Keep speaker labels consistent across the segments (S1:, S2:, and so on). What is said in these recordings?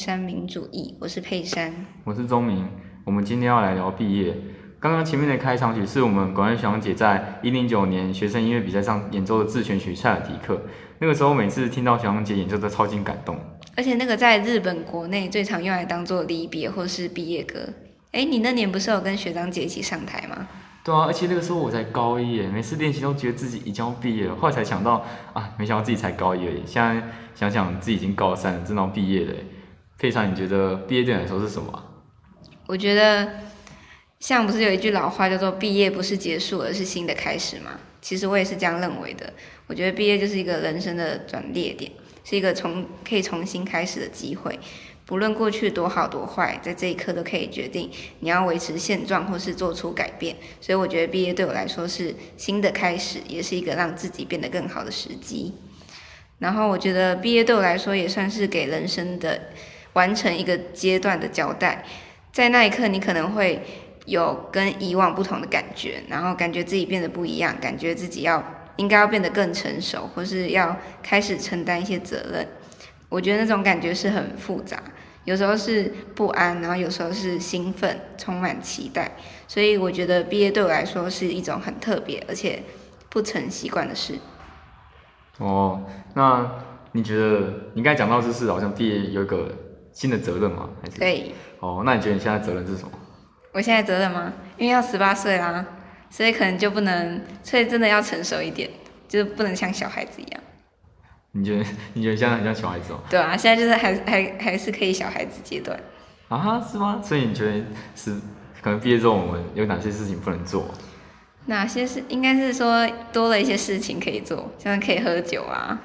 S1: 听三民主义，我是佩珊，
S2: 我是钟明。我们今天要来聊毕业。刚刚前面的开场曲是我们管乐学长姐在一零九年学生音乐比赛上演奏的自选曲《塞尔提克》。那个时候每次听到学长姐演奏都超级感动。
S1: 而且那个在日本国内最常用来当做离别或是毕业歌。哎，你那年不是有跟学长姐一起上台吗？
S2: 对啊，而且那个时候我才高一耶，每次练习都觉得自己已经要毕业了，后来才想到啊，没想到自己才高一而已。现在想想自己已经高三了，真的要毕业了。非常，你觉得毕业对你来说是什么？
S1: 我觉得，像不是有一句老话叫做“毕业不是结束，而是新的开始”吗？其实我也是这样认为的。我觉得毕业就是一个人生的转捩点，是一个从可以重新开始的机会。不论过去多好多坏，在这一刻都可以决定你要维持现状或是做出改变。所以我觉得毕业对我来说是新的开始，也是一个让自己变得更好的时机。然后我觉得毕业对我来说也算是给人生的完成一个阶段的交代。在那一刻，你可能会有跟以往不同的感觉，然后感觉自己变得不一样，感觉自己要应该要变得更成熟，或是要开始承担一些责任。我觉得那种感觉是很复杂。有时候是不安，然后有时候是兴奋，充满期待。所以我觉得毕业对我来说是一种很特别而且不曾习惯的事。
S2: 哦，那你觉得你刚才讲到就是好像毕业有一个新的责任吗？还是？
S1: 对。
S2: 哦，那你觉得你现在责任是什么？
S1: 我现在责任吗？因为要十八岁啦，所以可能就不能，所以真的要成熟一点，就是不能像小孩子一样。
S2: 你觉得 你觉得现在很像小孩子哦？
S1: 对啊，现在就是还还还是可以小孩子阶段。
S2: 啊，是吗？所以你觉得是可能毕业之后我们有哪些事情不能做？
S1: 哪些是应该是说多了一些事情可以做，像可以喝酒啊、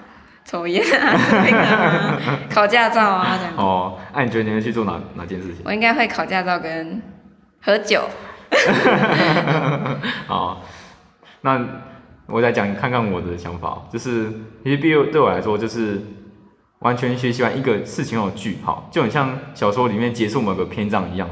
S1: 抽烟啊、考驾照啊这样。
S2: 哦，那你觉得你会去做哪哪件事情？
S1: 我应该会考驾照跟喝酒。
S2: 好，那。我再讲看看我的想法，就是其实毕业对我来说就是完全学习完一个事情后句号，就很像小说里面结束某个篇章一样。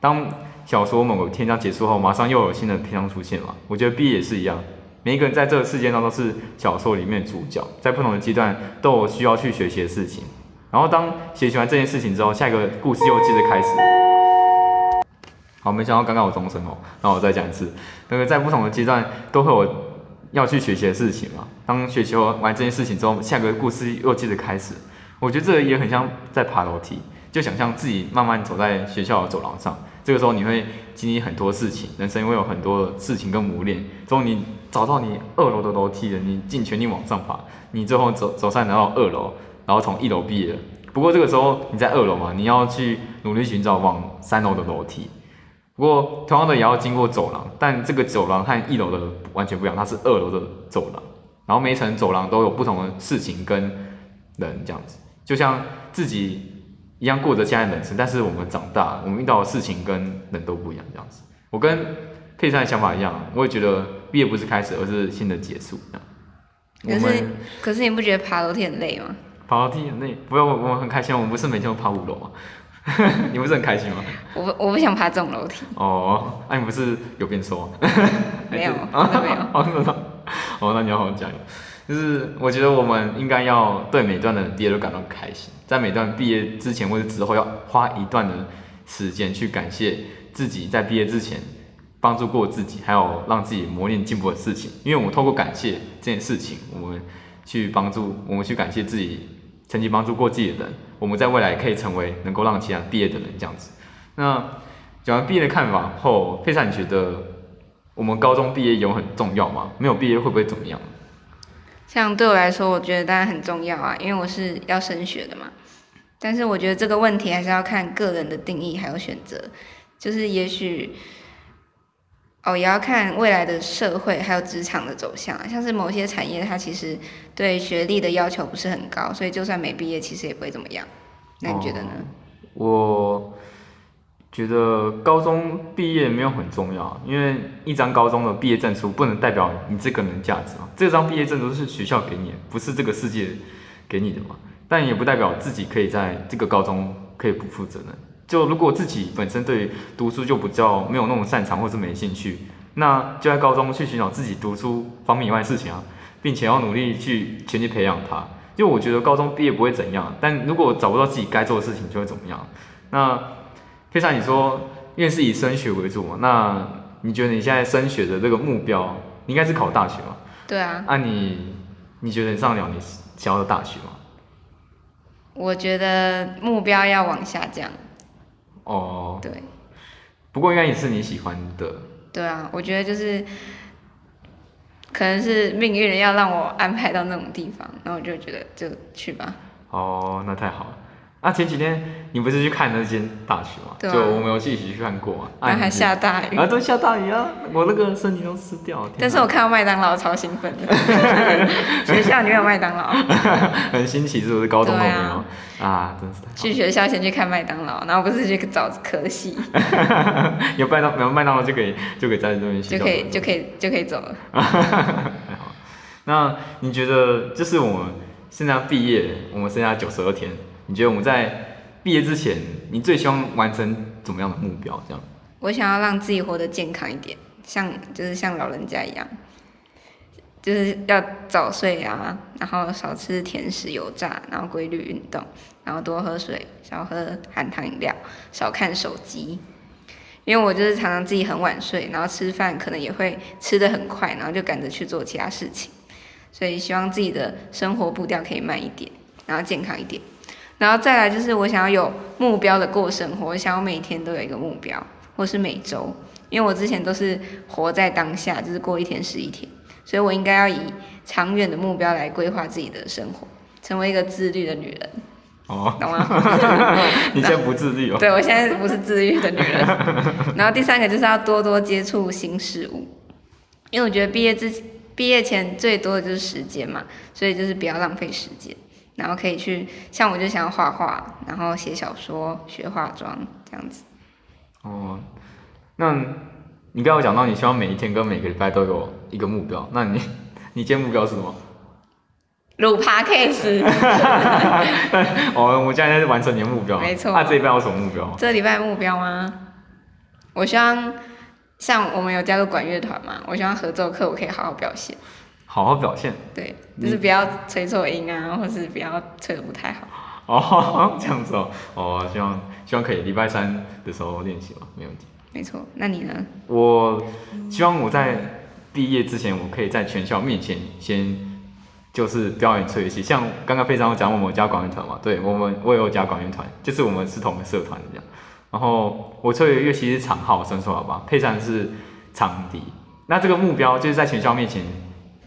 S2: 当小说某个篇章结束后，马上又有新的篇章出现嘛。我觉得毕业也是一样，每一个人在这个世界上都是小说里面主角，在不同的阶段都有需要去学习的事情。然后当学习完这件事情之后，下一个故事又接着开始。好，没想到刚刚有钟声哦，那我再讲一次，那个在不同的阶段都会有。要去学习的事情嘛。当学习完这件事情之后，下个故事又接着开始。我觉得这个也很像在爬楼梯，就想象自己慢慢走在学校的走廊上。这个时候你会经历很多事情，人生会有很多事情跟磨练。之后你找到你二楼的楼梯了，你尽全力往上爬，你最后走走上来到二楼，然后从一楼毕业。不过这个时候你在二楼嘛，你要去努力寻找往三楼的楼梯。不过，同样的也要经过走廊，但这个走廊和一楼的完全不一样，它是二楼的走廊。然后每一层走廊都有不同的事情跟人这样子，就像自己一样过着现在人生，但是我们长大，我们遇到的事情跟人都不一样这样子。我跟佩珊的想法一样，我也觉得毕业不是开始，而是新的结束。
S1: 可是，可是你不觉得爬楼梯很累吗？
S2: 爬楼梯很累，不要我我们很开心，我们不是每天都爬五楼吗？你不是很开心吗？
S1: 我不我不想爬这种楼梯。
S2: 哦，那你不是有变瘦吗？
S1: 没有，没有。
S2: 哦，那你要好好加油。就是我觉得我们应该要对每段的毕业都感到开心，在每段毕业之前或者之后，要花一段的时间去感谢自己在毕业之前帮助过自己，还有让自己磨练进步的事情。因为我们透过感谢这件事情，我们去帮助我们去感谢自己。曾经帮助过自己的人，我们在未来可以成为能够让其他人毕业的人，这样子。那讲完毕业的看法后，佩珊，你觉得我们高中毕业有很重要吗？没有毕业会不会怎么样？
S1: 像对我来说，我觉得当然很重要啊，因为我是要升学的嘛。但是我觉得这个问题还是要看个人的定义还有选择，就是也许。哦，也要看未来的社会还有职场的走向，像是某些产业，它其实对学历的要求不是很高，所以就算没毕业，其实也不会怎么样。那你觉得呢？
S2: 我觉得高中毕业没有很重要，因为一张高中的毕业证书不能代表你这个人价值嘛。这张毕业证书是学校给你，不是这个世界给你的嘛。但也不代表自己可以在这个高中可以不负责任。就如果自己本身对读书就比较没有那么擅长或是没兴趣，那就在高中去寻找自己读书方面以外的事情啊，并且要努力去全力培养它。就我觉得高中毕业不会怎样，但如果找不到自己该做的事情，就会怎么样。那佩珊，你说因为是以升学为主嘛，那你觉得你现在升学的这个目标，你应该是考大学嘛？
S1: 对啊，
S2: 那、你你觉得你上了你想要的大学吗？
S1: 我觉得目标要往下降。
S2: 哦，
S1: 对，
S2: 不过应该也是你喜欢的。
S1: 对啊，我觉得就是，可能是命运要让我安排到那种地方，然后我就觉得就去吧。
S2: 哦，那太好了。啊，前几天你不是去看那间大学吗？
S1: 对啊
S2: 就我们有一起去看过啊。啊
S1: 那还下大雨，
S2: 啊，都下大雨啊！我那个身体都湿掉了。天
S1: 但是我看到麦当劳超兴奋的，学校里面有麦当劳，
S2: 很新奇，是不是？高中都没有
S1: 啊
S2: 啊真是的
S1: 去学校先去看麦当劳，然后不是去找科系，
S2: 有麦当有麦当劳就可以就可以在这边学校
S1: 就可以就可以就可以走了。
S2: 太好了。那你觉得，就是我们现在毕业，我们剩下九十二天，你觉得我们在毕业之前，你最希望完成怎么样的目标？这样？
S1: 我想要让自己活得健康一点，像就是像老人家一样，就是要早睡啊，然后少吃甜食、油炸，然后规律运动，然后多喝水，少喝含糖饮料，少看手机。因为我就是常常自己很晚睡，然后吃饭可能也会吃的很快，然后就赶着去做其他事情，所以希望自己的生活步调可以慢一点，然后健康一点。然后再来就是我想要有目标的过生活，我想要每天都有一个目标，或是每周，因为我之前都是活在当下，就是过一天是一天，所以我应该要以长远的目标来规划自己的生活，成为一个自律的女人，
S2: 哦，
S1: 懂吗？
S2: 你现在不自律哦。
S1: 对我现在不是自律的女人。然后第三个就是要多多接触新事物，因为我觉得毕业之毕业前最多的就是时间嘛，所以就是不要浪费时间，然后可以去像我就想要画画，然后写小说、学化妆这样子。
S2: 哦，那你刚刚有讲到你希望每一天跟每个礼拜都有一个目标，那你 你今天目标是什么？
S1: 录 podcast，
S2: 哦，我现在在完成你的目标。
S1: 没错
S2: 那、这礼拜有什么目标？
S1: 这礼拜目标吗？我希望像我们有加入管乐团嘛，我希望合奏课我可以好好表现。
S2: 好好表现。
S1: 对，就是不要吹错音啊，或是不要吹的不太好。
S2: 哦，这样子哦。哦，希望希望可以礼拜三的时候练习嘛，没问题。
S1: 没错，那你呢？
S2: 我希望我在毕业之前，我可以在全校面前先就是表演吹乐器，像刚刚非常有讲我们有加管乐团嘛，对我们我也有加管乐团，就是我们是同个社团这样。然后我吹的乐器是长号、伸缩喇叭，配上是长笛。那这个目标就是在全校面前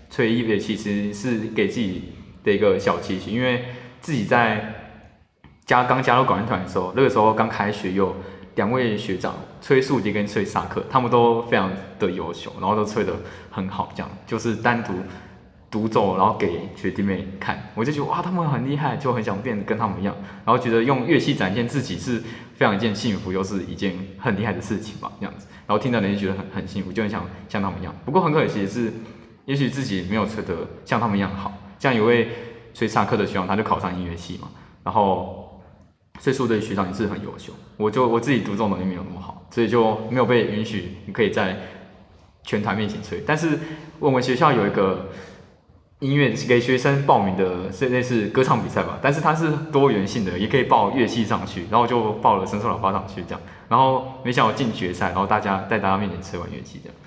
S2: 吹一乐，其实是给自己的一个小期许，因为自己在加刚加入管乐团的时候，那个时候刚开学有两位学长吹竖笛跟吹萨克，他们都非常的优秀，然后都吹得很好，这样就是单独独奏，然后给学弟妹看，我就觉得哇，他们很厉害，就很想变得跟他们一样，然后觉得用乐器展现自己是非常一件幸福，又是一件很厉害的事情吧，这样子，然后听到人就觉得很很幸福，就很想像他们一样。不过很可惜的是，也许自己没有吹得像他们一样好，像有位吹萨克的学长，他就考上音乐系嘛，然后。所以说的学长也是很优秀，我就我自己独奏能力没有那么好，所以就没有被允许你可以在全团面前吹。但是我们学校有一个音乐给学生报名的，是类似歌唱比赛吧，但是它是多元性的，也可以报乐器上去，然后就报了伸缩喇叭上去这样，然后没想到进决赛，然后大家在大家面前吹完乐器这样，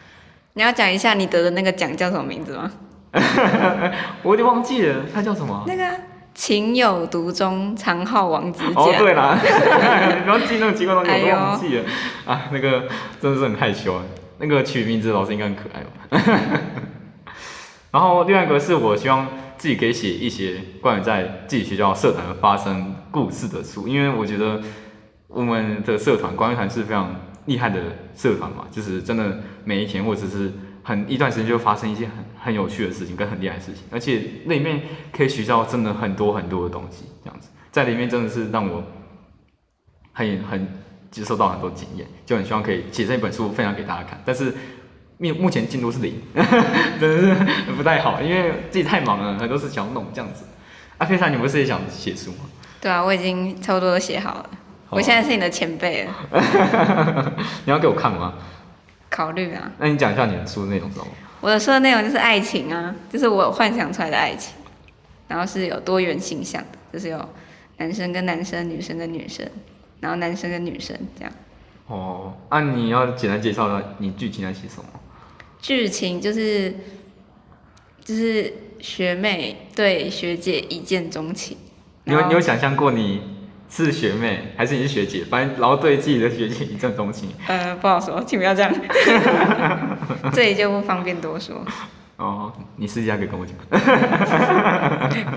S1: 你要讲一下你得的那个奖叫什么名字吗？
S2: 我有点忘记了，它叫什么？
S1: 那个啊情有独钟，长号王子奖。
S2: 哦，对啦，你 不要记那种奇怪的东西，我都忘记了、啊。那个真的是很害羞啊。那个取名字的老师应该很可爱吧？然后另外一个是我希望自己可以写一些关于在自己学校社团发生故事的书，因为我觉得我们的社团管乐团是非常厉害的社团嘛，就是真的每一天或者是很一段时间就发生一些很很有趣的事情跟很厉害的事情，而且那里面可以学到真的很多很多的东西，这样子在里面真的是让我很很接受到很多经验，就很希望可以写这一本书分享给大家看，但是目目前进度是零，真的是不太好，因为自己太忙了，很多事想要弄这样子。阿佩珊，你不是也想写书吗？
S1: 对啊，我已经差不多都写好了。
S2: 好
S1: 我现在是你的前辈了，
S2: 你要给我看吗？
S1: 考虑啊。
S2: 那你讲一下你的书的内容知道吗？
S1: 我的说的内容就是爱情啊，就是我幻想出来的爱情。然后是有多元形象的，就是有男生跟男生、女生跟女生，然后男生跟女生这样。
S2: 哦，啊，你要简单介绍一下你剧情在写什么？
S1: 剧情就是就是学妹对学姐一见钟情，
S2: 你有你有想象过你是学妹还是你是学姐？反正然后对自己的学姐一见钟情。
S1: 呃不好说，请不要这样，这里就不方便多说，
S2: 哦，你私底下可以跟我讲。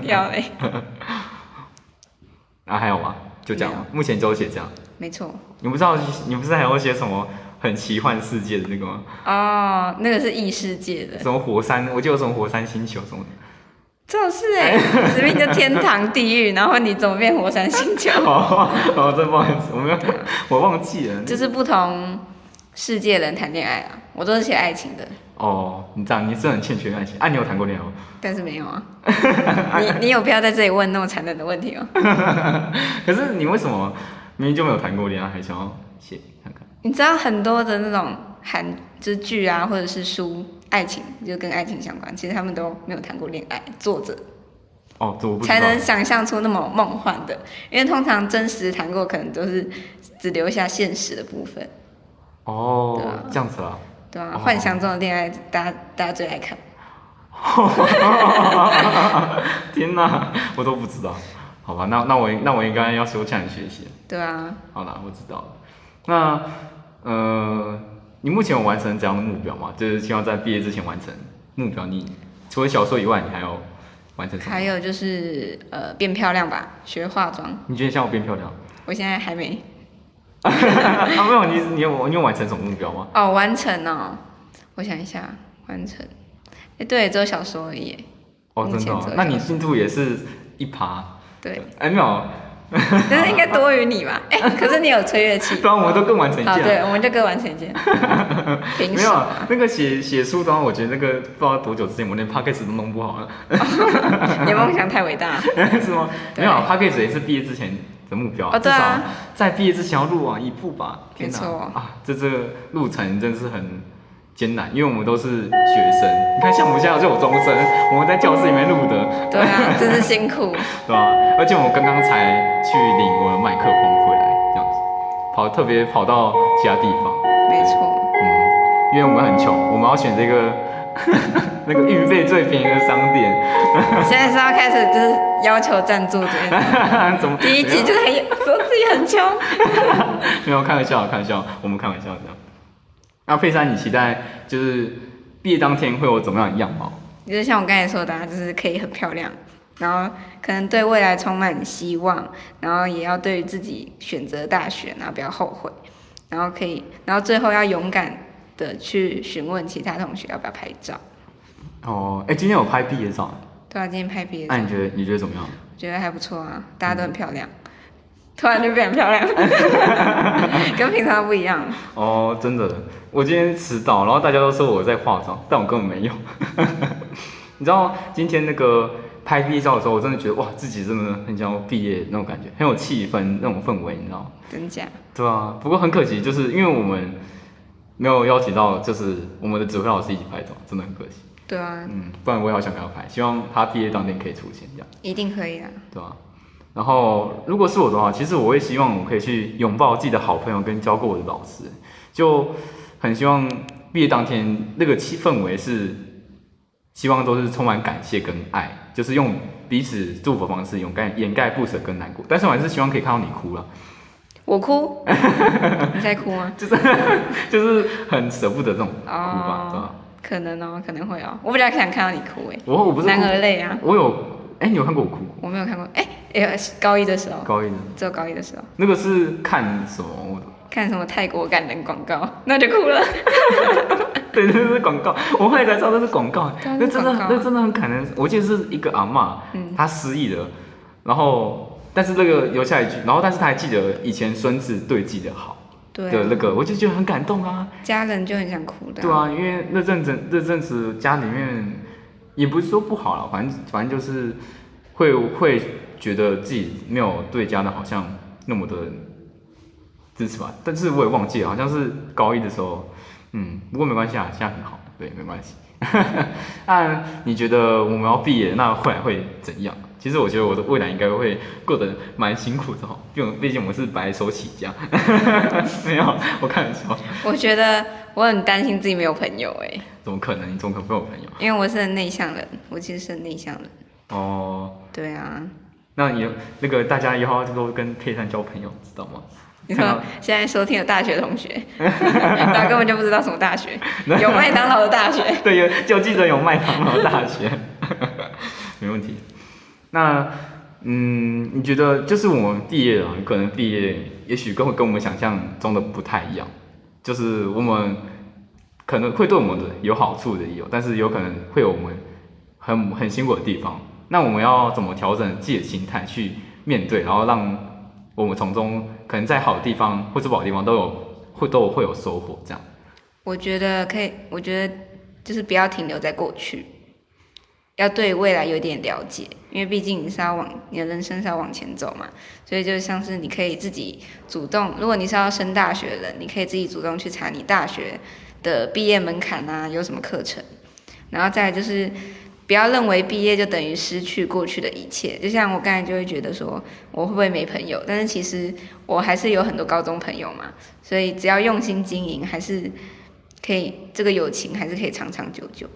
S1: 不 要嘞，
S2: 啊，还有吗？就这样目前只有写这样。
S1: 没错。
S2: 你不知道，你不是还要写什么很奇幻世界的那个吗？
S1: 哦，那个是异世界的，
S2: 什么火山？我记得有什么火山星球什么的。
S1: 这种事哎，指明就天堂地狱，然后你怎么变火山星球？
S2: 哦，哦，真不好意思，我没有，我忘记了。
S1: 就是不同世界人谈恋爱啊，我都是写爱情的，
S2: 哦，你这样，你是很欠缺爱情。啊，你有谈过恋爱吗？
S1: 但是没有啊。你你有必要在这里问那么残忍的问题吗？
S2: 可是你为什么明明就没有谈过恋爱，还想要写看看？
S1: 你知道很多的那种韩就是剧啊，或者是书，爱情就跟爱情相关，其实他们都没有谈过恋爱，作者
S2: 哦，这我不
S1: 才。能想象出那么梦幻的，因为通常真实谈过，可能都是只留下现实的部分，
S2: 哦
S1: 对啊，
S2: 这样子啊。
S1: 对啊、
S2: 哦
S1: 幻想中的恋爱，大家大家最爱看。
S2: 天哪，我都不知道。好吧，那那我那我应该要收向你学习。
S1: 对啊，
S2: 好啦，我知道了。那呃，你目前有完成这样的目标吗？就是希望在毕业之前完成目标。你除了小说以外，你还要完成什么？
S1: 还有就是呃变漂亮吧，学化妆。
S2: 你觉得像我变漂亮？
S1: 我现在还没
S2: 啊，没有，你你有你有完成什么目标吗？
S1: 哦，完成哦。我想一下，完成。哎，对，只有小说而已。
S2: 哦，真的、那你进度也是一趴。
S1: 对，
S2: 哎，没有，
S1: 但是应该多于你吧？哎，可是你有吹乐器。
S2: 对啊，我们都更完成一
S1: 好，
S2: 件。
S1: 对，我们就各完成一件。凭
S2: 没有那个写写书的话，我觉得那个不知道多久之前，我连 p a c k a g e 都弄不好了，
S1: 你的梦想太伟大。
S2: 是吗？
S1: 对
S2: 没有 p a c k a g e 也是毕业之前的目标，
S1: 哦对啊
S2: 至少在毕业之前要录完一部吧。天哪
S1: 没错
S2: 啊，这这个路程真是很艰难，因为我们都是学生。你看，像我们现在就有中生，我们在教室里面录的，
S1: 对啊，真是辛苦。
S2: 对吧、而且我刚刚才去领我的麦克风回来，这样子，跑特别跑到其他地方。
S1: 没错，
S2: 嗯，因为我们很穷，我们要选这个 那个运费最便宜的商店。
S1: 现在是要开始就是要求赞助这边。
S2: 怎么？
S1: 第一集就是很说自己很穷。
S2: 没有开玩笑，开玩笑，我们开玩笑这样。那佩珊，你期待就是毕业当天会有怎么样的样貌？
S1: 就是像我刚才说的、啊，就是可以很漂亮，然后可能对未来充满希望，然后也要对自己选择大学，然后不要后悔，然后可以，然后最后要勇敢的去询问其他同学要不要拍照。
S2: 哦，哎、今天有拍毕业照，
S1: 对啊，今天拍毕业照
S2: 那、，你觉得你觉得怎么样？
S1: 我觉得还不错啊，大家都很漂亮，突然就变很漂亮，跟平常不一样。
S2: 哦，真的，我今天迟到，然后大家都说我在化妆，但我根本没有。你知道今天那个拍毕业照的时候，我真的觉得哇，自己真的很想要毕业那种感觉，很有气氛那种氛围，你知道吗？
S1: 真假？
S2: 对啊，不过很可惜，就是因为我们没有邀请到，就是我们的指挥老师一起拍照，真的很可惜。
S1: 对啊，
S2: 嗯，不然我也好想跟他拍，希望他毕业当天可以出现，这样
S1: 一定可以啊。
S2: 对吧、然后如果是我的话，其实我会希望我可以去拥抱自己的好朋友跟教过我的老师，就很希望毕业当天那个气氛围是，希望都是充满感谢跟爱，就是用彼此祝福的方式掩盖掩盖不舍跟难过，但是我还是希望可以看到你哭了，
S1: 我哭，你在哭吗？
S2: 就是就是很舍不得这种哭吧？
S1: 可能哦，可能会哦。我比较想看到你哭哎，
S2: 我我不是
S1: 男
S2: 哭
S1: 儿泪啊，
S2: 我有，哎、你有看过我哭？
S1: 我没有看过。哎、哎，高一的时候，
S2: 高一的
S1: 只有高一的时候
S2: 那个是看什么？我
S1: 看什么泰国感人广告，那就哭了。
S2: 对，那是广告，我后来才知道那是广告，那真的那真的很感人。我记得是一个阿嬷，
S1: 嗯
S2: 她失忆了，然后但是那个留下一句，然后但是她还记得以前孙子对自己的好
S1: 对
S2: 那个，我就觉得很感动啊。
S1: 家人就很想哭的、
S2: 对，啊，因为那阵子那阵子家里面也不是说不好了，反正反正就是会会觉得自己没有对家的好像那么的支持吧，但是我也忘记了，好像是高一的时候，嗯，不过没关系啊，现在很好，对，没关系。那你觉得我们要毕业，那后来会怎样？其实我觉得我的未来应该会过得蛮辛苦的哦，毕竟毕竟我们是白手起家。没有，我开玩笑。
S1: 我觉得我很担心自己没有朋友哎，
S2: 怎么可能？你怎么可能会有朋友？
S1: 因为我是很内向人，我其实是很内向人。
S2: 哦，
S1: 对啊，
S2: 那你那个大家以后都跟佩珊交朋友，知道吗？
S1: 你说现在收听的大学同学，他根本就不知道什么大学，有麦当劳的大学。
S2: 对，有就记得有麦当劳大学，没问题。那嗯，你觉得就是我们毕业了，可能毕业也许跟跟我们想象中的不太一样，就是我们可能会对我们的有好处的也有，但是有可能会有我们很很辛苦的地方。那我们要怎么调整自己的心态去面对，然后让我们从中可能在好的地方或者不好的地方都有会都有会有收获，这样。
S1: 我觉得可以，我觉得就是不要停留在过去，要对未来有点了解，因为毕竟你是要往你的人生是要往前走嘛，所以就像是你可以自己主动，如果你是要升大学的，你可以自己主动去查你大学的毕业门槛啊，有什么课程，然后再就是。不要认为毕业就等于失去过去的一切，就像我刚才就会觉得说，我会不会没朋友？但是其实我还是有很多高中朋友嘛，所以只要用心经营，还是可以这个友情还是可以长长久久。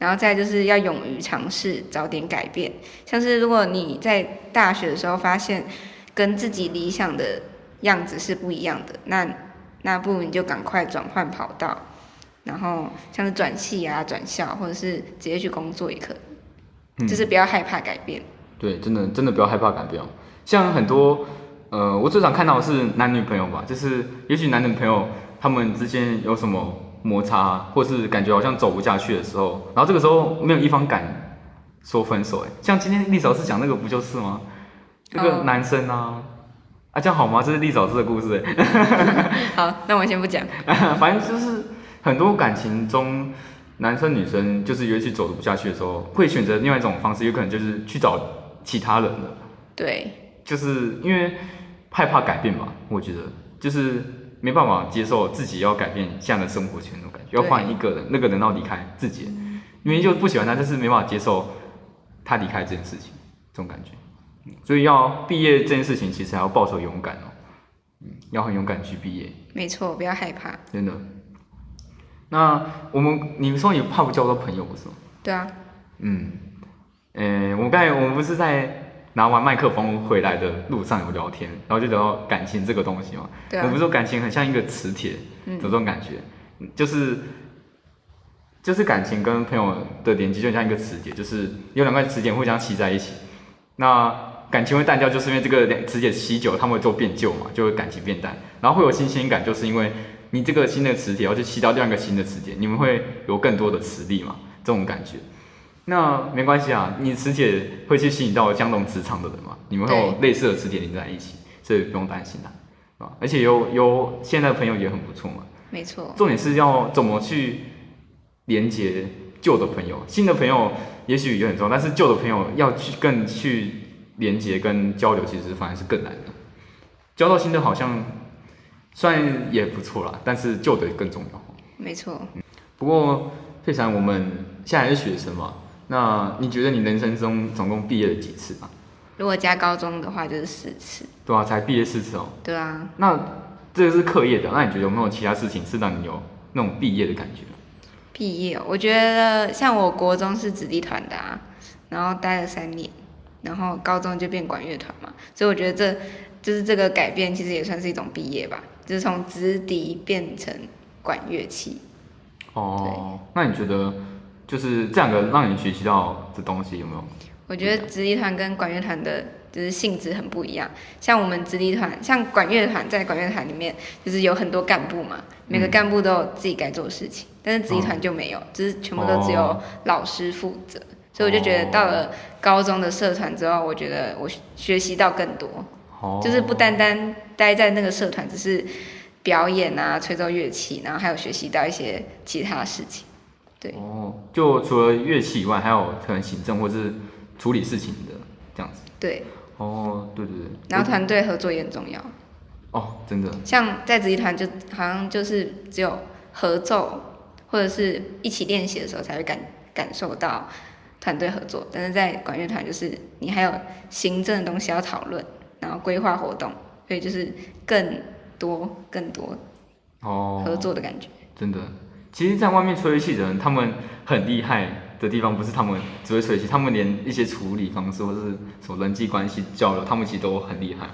S1: 然后再就是要勇于尝试，早点改变。像是如果你在大学的时候发现跟自己理想的样子是不一样的，那那不如你就赶快转换跑道。然后像是转系啊、转校，或者是直接去工作也可以，就是不要害怕改变。
S2: 对，真的真的不要害怕改变。像很多呃，我最常看到的是男女朋友吧，就是也许男女朋友他们之间有什么摩擦，或是感觉好像走不下去的时候，然后这个时候没有一方敢说分手。哎，像今天丽老师讲那个不就是吗？那个男生啊，啊这样好吗？这是丽老师的故事。
S1: 好，那我先不讲。
S2: 反正就是。很多感情中，男生女生就是尤其走的不下去的时候，会选择另外一种方式，有可能就是去找其他人了。
S1: 对，
S2: 就是因为害怕改变吧，我觉得就是没办法接受自己要改变现在的生活圈那种感觉，要换一个人，那个人要离开自己，因为就不喜欢他，但是没办法接受他离开这件事情，这种感觉。所以要毕业这件事情，其实还要抱着勇敢哦，嗯，要很勇敢去毕业。
S1: 没错，不要害怕，
S2: 真的。那我们，你们说你怕不交到朋友不是吗？
S1: 对啊。
S2: 嗯，呃，我刚才我们不是在拿完麦克风回来的路上有聊天，然后就聊到感情这个东西嘛。
S1: 对啊。
S2: 我不是说感情很像一个磁铁，有这种感觉，就是就是感情跟朋友的连接就像一个磁铁，就是有两块磁铁互相吸在一起。那感情会淡掉，就是因为这个两磁铁吸久，它们会做变旧嘛，就会感情变淡。然后会有新鲜感，就是因为。你这个新的磁铁要去吸到另外一个新的磁铁，你们会有更多的磁力嘛？这种感觉，那没关系啊，你磁铁会去吸引到相同磁场的人嘛？你们会有类似的磁铁连在一起，所以不用担心的啊。而且有有现在的朋友也很不错嘛。
S1: 没错。
S2: 重点是要怎么去连接旧的朋友，新的朋友也许也很重要，但是旧的朋友要去更去连接跟交流，其实反而是更难的。交到新的好像。虽然也不错啦，但是旧的更重要。
S1: 没错。
S2: 不过佩珊，我们现在是学生嘛，那你觉得你人生中总共毕业了几次啊？
S1: 如果加高中的话，就是四次。
S2: 对啊，才毕业四次哦。
S1: 对啊。
S2: 那这个是课业的，那你觉得有没有其他事情是让你有那种毕业的感觉？
S1: 毕业，我觉得像我国中是子弟团的啊，然后待了三年，然后高中就变管乐团嘛，所以我觉得这就是这个改变，其实也算是一种毕业吧。就是从子弟变成管乐器。
S2: 哦，那你觉得就是这两个让你学习到的东西有没有？
S1: 我觉得直笛团跟管乐团的就是性质很不一样。像我们直笛团，像管乐团在管乐团里面就是有很多干部嘛，每个干部都有自己该做的事情，但是直笛团就没有，就是全部都只有老师负责。所以我就觉得到了高中的社团之后，我觉得我学习到更多。就是不单单待在那个社团，只是表演啊、吹奏乐器，然后还有学习到一些其他事情。对
S2: 哦，就除了乐器以外，还有可能行政或是处理事情的这样子。
S1: 对。
S2: 哦，对对对。
S1: 然后团队合作也很重要。
S2: 哦，真的。
S1: 像在子集团，就好像就是只有合奏或者是一起练习的时候，才会感感受到团队合作，但是在管乐团就是你还有行政的东西要讨论，然后规划活动，所以就是更多更多
S2: 哦，
S1: 合作的感觉。
S2: 真的，其实，在外面吹乐器的人，他们很厉害的地方，不是他们只会吹乐器，他们连一些处理方式或者是什么人际关系交流，他们其实都很厉害。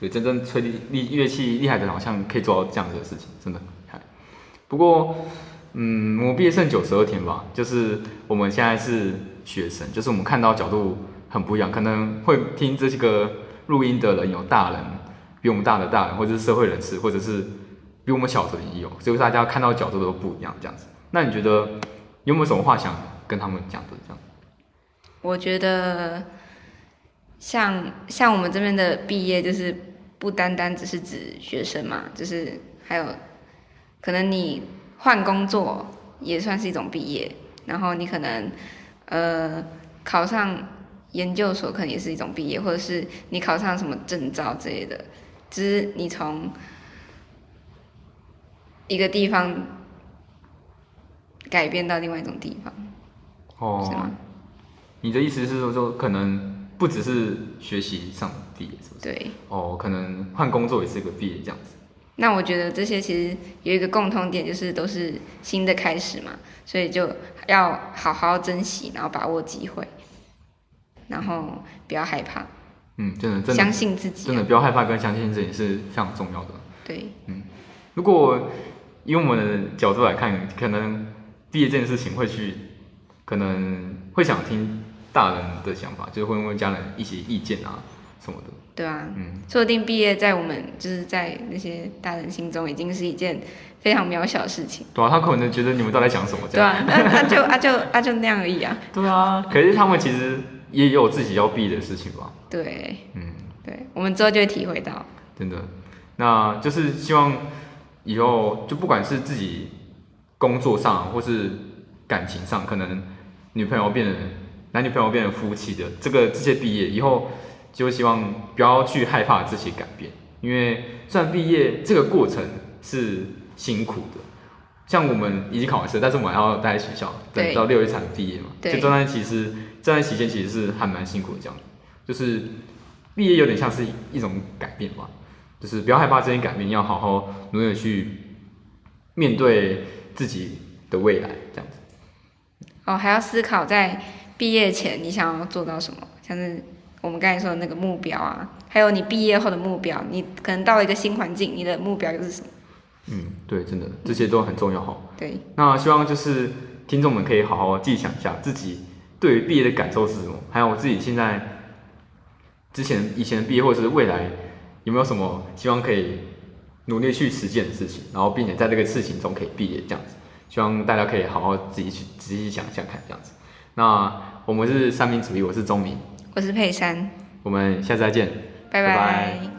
S2: 对，真正吹厉乐器厉害的，好像可以做到这样子的事情，真的很厉害。不过，嗯，我毕业剩九十二天吧，就是我们现在是学生，就是我们看到角度很不一样，可能会听这些个录音的人有大人，比我们大的大人，或者是社会人士，或者是。比我们小的也有，所以大家看到角度都不一样，这样子。那你觉得有没有什么话想跟他们讲的？这样？
S1: 我觉得，像像我们这边的毕业，就是不单单只是指学生嘛，就是还有可能你换工作也算是一种毕业，然后你可能呃考上研究所，可能也是一种毕业，或者是你考上什么证照之类的，只是你从。一个地方改变到另外一种地方，哦，是吗？
S2: 你的意思是说，说可能不只是学习上毕业，是不是？
S1: 对。
S2: 哦，可能换工作也是一个毕业这样子。
S1: 那我觉得这些其实有一个共通点，就是都是新的开始嘛，所以就要好好珍惜，然后把握机会，然后不要害怕。
S2: 嗯，真的，真的，
S1: 相信自己，
S2: 真的不要害怕跟相信自己是非常重要的。
S1: 对，
S2: 嗯，如果。以我们的角度来看，可能毕业这件事情会去，可能会想听大人的想法，就是会问家人一些意见啊什么的。
S1: 对啊，嗯，说不定毕业在我们就是在那些大人心中已经是一件非常渺小的事情。
S2: 对啊，他可能觉得你们都在想什么？
S1: 对啊，那那就 啊就啊就那样而已啊。
S2: 对啊，可是他们其实也有自己要毕的事情吧？
S1: 对，嗯，对，我们之后就会体会到。
S2: 真的，那就是希望。以后就不管是自己工作上，或是感情上，可能女朋友变成男女朋友变成夫妻的这个这些毕业以后，就希望不要去害怕这些改变，因为虽然毕业这个过程是辛苦的，像我们已经考完试，但是我们还要待在学校，等到六月才能毕业嘛。就这段其实这段期间其实是还蛮辛苦的，这样，就是毕业有点像是一种改变吧。就是不要害怕这些改变，要好好努力的去面对自己的未来，这样子。
S1: 哦，还要思考在毕业前你想要做到什么，像是我们刚才说的那个目标啊，还有你毕业后的目标，你可能到了一个新环境，你的目标又是什么？
S2: 嗯，对，真的这些都很重要哈。
S1: 对。
S2: 那希望就是听众们可以好好记想一下自己对于毕业的感受是什么，还有我自己现在之前以前毕业或者是未来。有没有什么希望可以努力去实践的事情，然后并且在这个事情中可以毕业这样子？希望大家可以好好自己去仔细想想看这样子。那我们是三民主义，我是钟明，
S1: 我是佩珊，
S2: 我们下次再见，
S1: 拜拜。